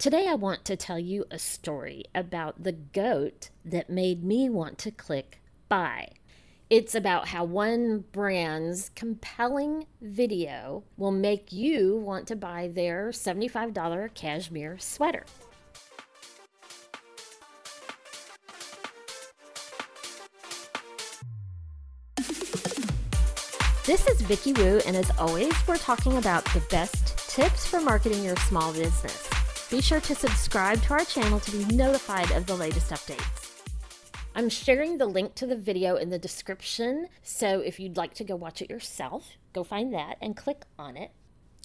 Today, I want to tell you a story about the goat that made me want to click buy. It's about how one brand's compelling video will make you want to buy their $75 cashmere sweater. This is Vicky Wu, and as always, we're talking about the best tips for marketing your small business. Be sure to subscribe to our channel to be notified of the latest updates. I'm sharing the link to the video in the description, so if you'd like to go watch it yourself, go find that and click on it.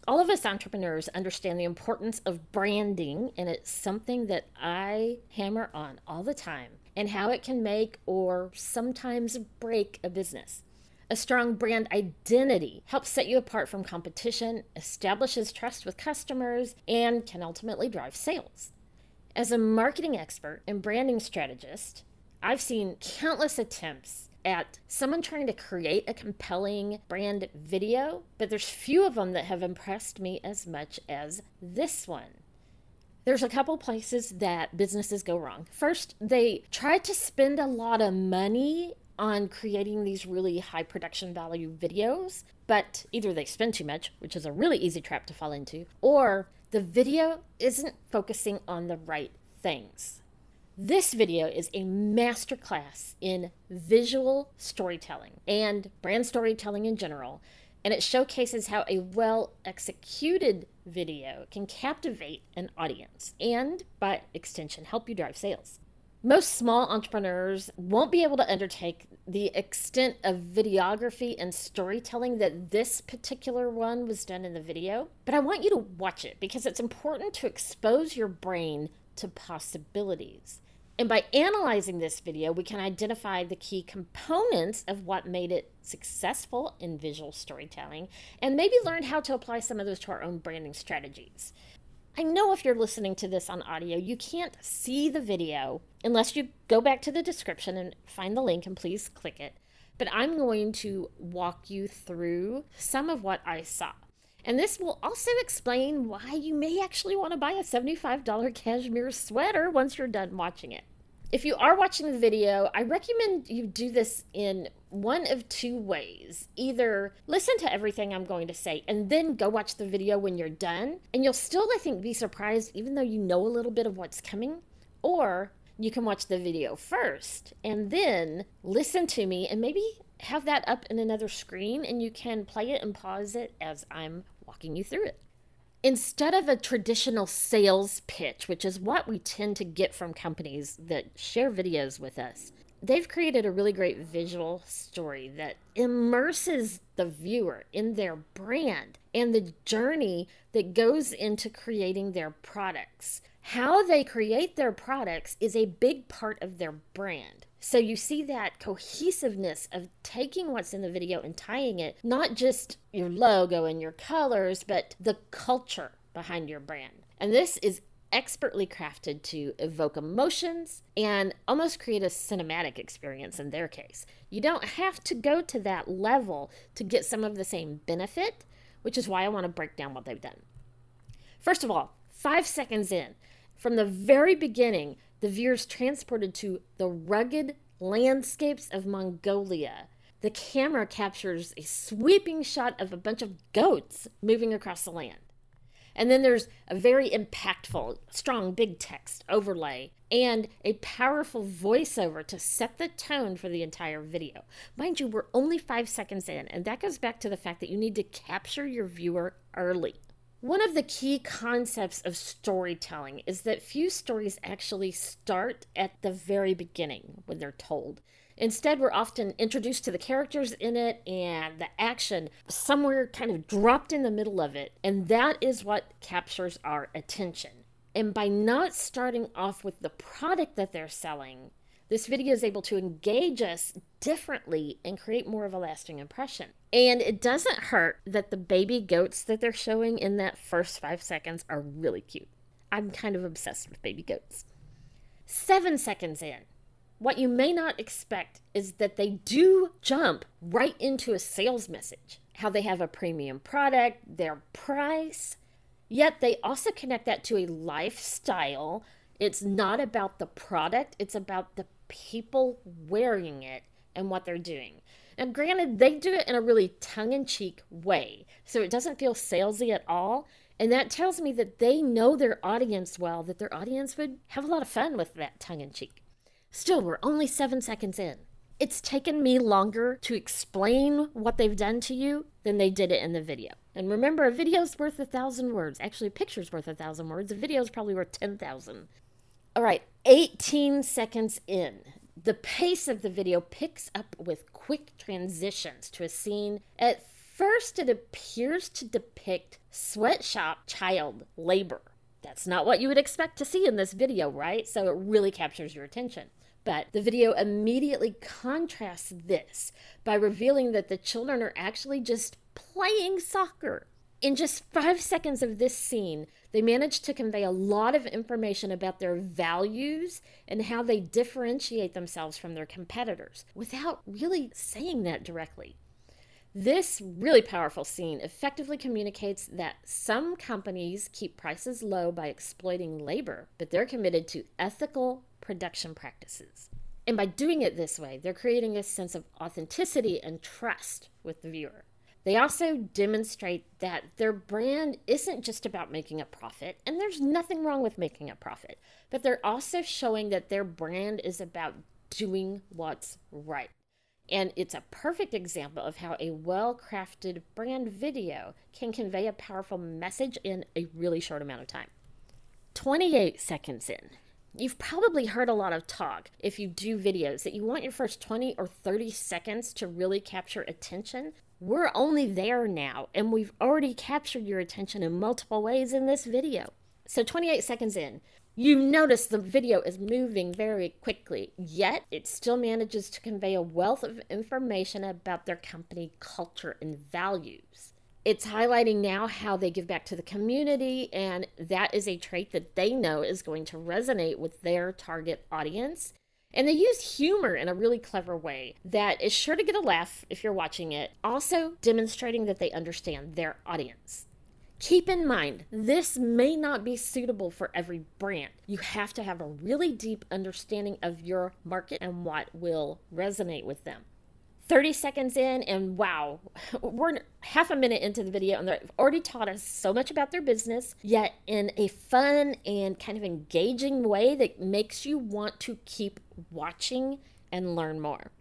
All of us entrepreneurs understand the importance of branding, and it's something that I hammer on all the time, and how it can make or sometimes break a business. A strong brand identity helps set you apart from competition, establishes trust with customers, and can ultimately drive sales. As a marketing expert and branding strategist, I've seen countless attempts at someone trying to create a compelling brand video, but there's few of them that have impressed me as much as this one. There's a couple places that businesses go wrong. First, they try to spend a lot of money on creating these really high production value videos, but either they spend too much, which is a really easy trap to fall into, or the video isn't focusing on the right things. This video is a masterclass in visual storytelling and brand storytelling in general, and it showcases how a well executed video can captivate an audience and, by extension, help you drive sales most small entrepreneurs won't be able to undertake the extent of videography and storytelling that this particular one was done in the video. But I want you to watch it because it's important to expose your brain to possibilities. And by analyzing this video, we can identify the key components of what made it successful in visual storytelling and maybe learn how to apply some of those to our own branding strategies. I know if you're listening to this on audio, you can't see the video unless you go back to the description and find the link and please click it. But I'm going to walk you through some of what I saw. And this will also explain why you may actually want to buy a $75 cashmere sweater once you're done watching it. If you are watching the video, I recommend you do this in one of two ways. Either listen to everything I'm going to say and then go watch the video when you're done, and you'll still, I think, be surprised even though you know a little bit of what's coming. Or you can watch the video first and then listen to me and maybe have that up in another screen and you can play it and pause it as I'm walking you through it instead of a traditional sales pitch, which is what we tend to get from companies that share videos with us, they've created a really great visual story that immerses the viewer in their brand and the journey that goes into creating their products. How they create their products is a big part of their brand. So you see that cohesiveness of taking what's in the video and tying it, not just your logo and your colors, but the culture behind your brand. And this is expertly crafted to evoke emotions and almost create a cinematic experience in their case. You don't have to go to that level to get some of the same benefit, which is why I want to break down what they've done. First of all, five seconds in, from the very beginning, the viewer's transported to the rugged landscapes of Mongolia. The camera captures a sweeping shot of a bunch of goats moving across the land. And then there's a very impactful, strong, big text overlay and a powerful voiceover to set the tone for the entire video. Mind you, we're only five seconds in, and that goes back to the fact that you need to capture your viewer early. One of the key concepts of storytelling is that few stories actually start at the very beginning when they're told. Instead, we're often introduced to the characters in it and the action somewhere kind of dropped in the middle of it, and that is what captures our attention. And by not starting off with the product that they're selling, this video is able to engage us differently and create more of a lasting impression. And it doesn't hurt that the baby goats that they're showing in that first five seconds are really cute. I'm kind of obsessed with baby goats. Seven seconds in, what you may not expect is that they do jump right into a sales message. How they have a premium product, their price, Yet they also connect that to a lifestyle. It's not about the product, it's about the people wearing it and what they're doing. And granted, they do it in a really tongue in cheek way, so it doesn't feel salesy at all. And that tells me that they know their audience well, that their audience would have a lot of fun with that tongue in cheek. Still, we're only seven seconds in. It's taken me longer to explain what they've done to you than they did it in the video. And remember, a video's worth a thousand words. Actually, a picture's worth a thousand words. A video's probably worth 10,000. All right, 18 seconds in. The pace of the video picks up with quick transitions to a scene. At first, it appears to depict sweatshop child labor. That's not what you would expect to see in this video, right? So it really captures your attention. But the video immediately contrasts this by revealing that the children are actually just playing soccer. In just five seconds of this scene, they manage to convey a lot of information about their values and how they differentiate themselves from their competitors without really saying that directly. This really powerful scene effectively communicates that some companies keep prices low by exploiting labor, but they're committed to ethical production practices. And by doing it this way, they're creating a sense of authenticity and trust with the viewer. They also demonstrate that their brand isn't just about making a profit, and there's nothing wrong with making a profit, but they're also showing that their brand is about doing what's right. And it's a perfect example of how a well crafted brand video can convey a powerful message in a really short amount of time. 28 seconds in. You've probably heard a lot of talk if you do videos that you want your first 20 or 30 seconds to really capture attention. We're only there now, and we've already captured your attention in multiple ways in this video. So, 28 seconds in, you notice the video is moving very quickly, yet it still manages to convey a wealth of information about their company culture and values. It's highlighting now how they give back to the community, and that is a trait that they know is going to resonate with their target audience. And they use humor in a really clever way that is sure to get a laugh if you're watching it, also demonstrating that they understand their audience. Keep in mind, this may not be suitable for every brand. You have to have a really deep understanding of your market and what will resonate with them. 30 seconds in, and wow, we're half a minute into the video, and they've already taught us so much about their business, yet in a fun and kind of engaging way that makes you want to keep watching and learn more.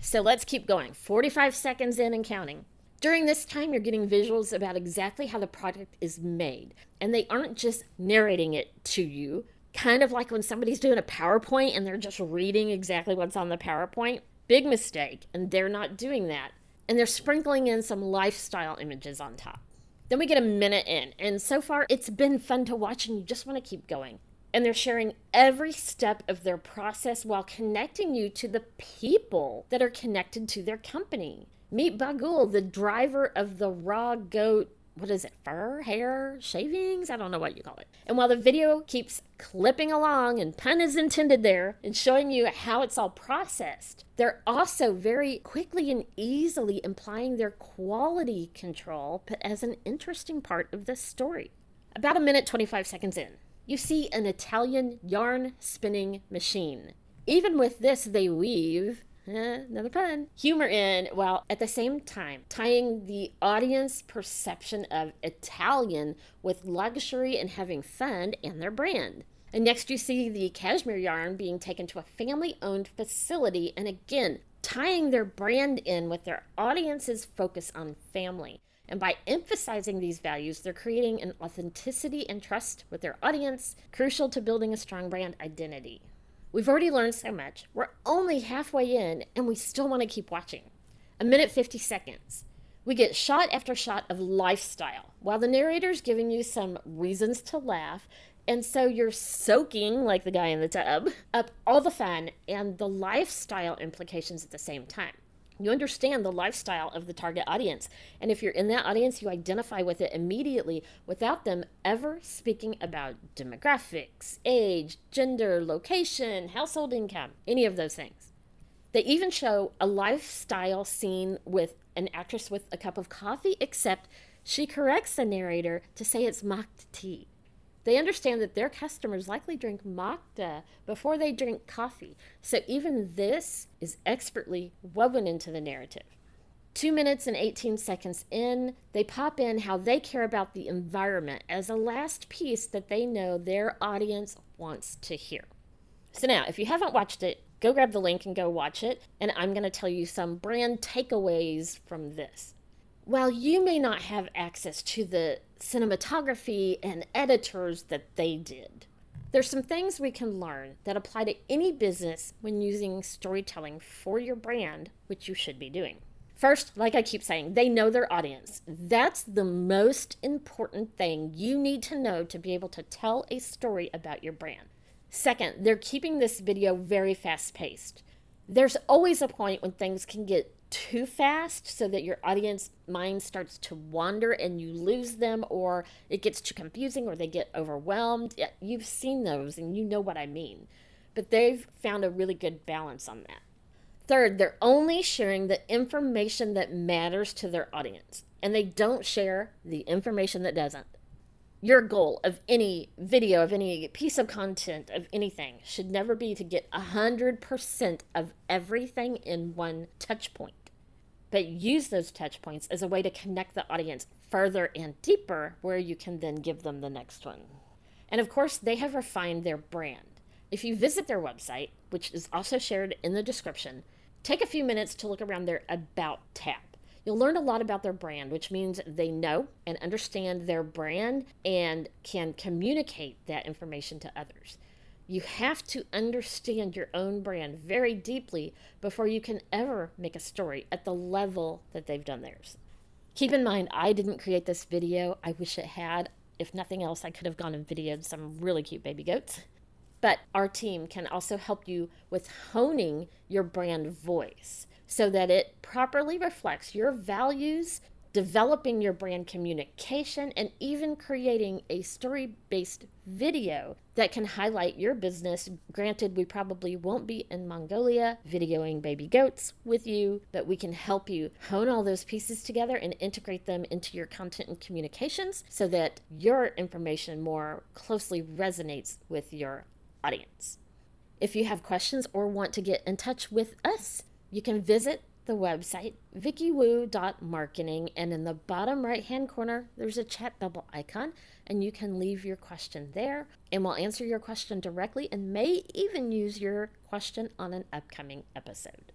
So let's keep going. 45 seconds in and counting. During this time, you're getting visuals about exactly how the product is made, and they aren't just narrating it to you, kind of like when somebody's doing a PowerPoint and they're just reading exactly what's on the PowerPoint. Big mistake, and they're not doing that. And they're sprinkling in some lifestyle images on top. Then we get a minute in, and so far it's been fun to watch, and you just want to keep going. And they're sharing every step of their process while connecting you to the people that are connected to their company. Meet Bagul, the driver of the raw goat what is it, fur, hair, shavings? I don't know what you call it. And while the video keeps clipping along, and pun is intended there, and showing you how it's all processed, they're also very quickly and easily implying their quality control as an interesting part of the story. About a minute 25 seconds in, you see an Italian yarn spinning machine. Even with this, they weave another pun. Humor in, while at the same time tying the audience perception of Italian with luxury and having fun and their brand. And next, you see the cashmere yarn being taken to a family owned facility, and again, tying their brand in with their audience's focus on family. And by emphasizing these values, they're creating an authenticity and trust with their audience, crucial to building a strong brand identity. We've already learned so much. We're only halfway in, and we still want to keep watching. A minute 50 seconds. We get shot after shot of lifestyle, while the narrator's giving you some reasons to laugh, and so you're soaking, like the guy in the tub, up all the fun and the lifestyle implications at the same time. You understand the lifestyle of the target audience. And if you're in that audience, you identify with it immediately without them ever speaking about demographics, age, gender, location, household income, any of those things. They even show a lifestyle scene with an actress with a cup of coffee, except She corrects the narrator to say it's matcha tea. They understand that their customers likely drink matcha before they drink coffee, so even this is expertly woven into the narrative. Two minutes and 18 seconds in, they pop in how they care about the environment as a last piece that they know their audience wants to hear. So, now, if you haven't watched it, go grab the link and go watch it, and I'm going to tell you some brand takeaways from this. While you may not have access to the cinematography and editors that they did, there's some things we can learn that apply to any business when using storytelling for your brand, which you should be doing. First, like I keep saying, they know their audience. That's the most important thing you need to know to be able to tell a story about your brand. Second, they're keeping this video very fast paced. There's always a point when things can get too fast so that your audience mind starts to wander and you lose them or it gets too confusing or they get overwhelmed. You've seen those and you know what I mean. But they've found a really good balance on that. Third, they're only sharing the information that matters to their audience and they don't share the information that doesn't. Your goal of any video, of any piece of content, of anything should never be to get 100% of everything in one touch point but use those touch points as a way to connect the audience further and deeper where you can then give them the next one. And of course, they have refined their brand. If you visit their website, which is also shared in the description, take a few minutes to look around their About tab. You'll learn a lot about their brand, which means they know and understand their brand and can communicate that information to others. You have to understand your own brand very deeply before you can ever make a story at the level that they've done theirs. Keep in mind, I didn't create this video. I wish it had. If nothing else, I could have gone and videoed some really cute baby goats. But our team can also help you with honing your brand voice so that it properly reflects your values developing your brand communication, and even creating a story based video that can highlight your business. Granted, we probably won't be in Mongolia videoing baby goats with you, but we can help you hone all those pieces together and integrate them into your content and communications so that your information more closely resonates with your audience. If you have questions or want to get in touch with us, you can visit the website, vickywu.marketing, and in the bottom right hand corner, there's a chat bubble icon, and you can leave your question there, and we'll answer your question directly and may even use your question on an upcoming episode.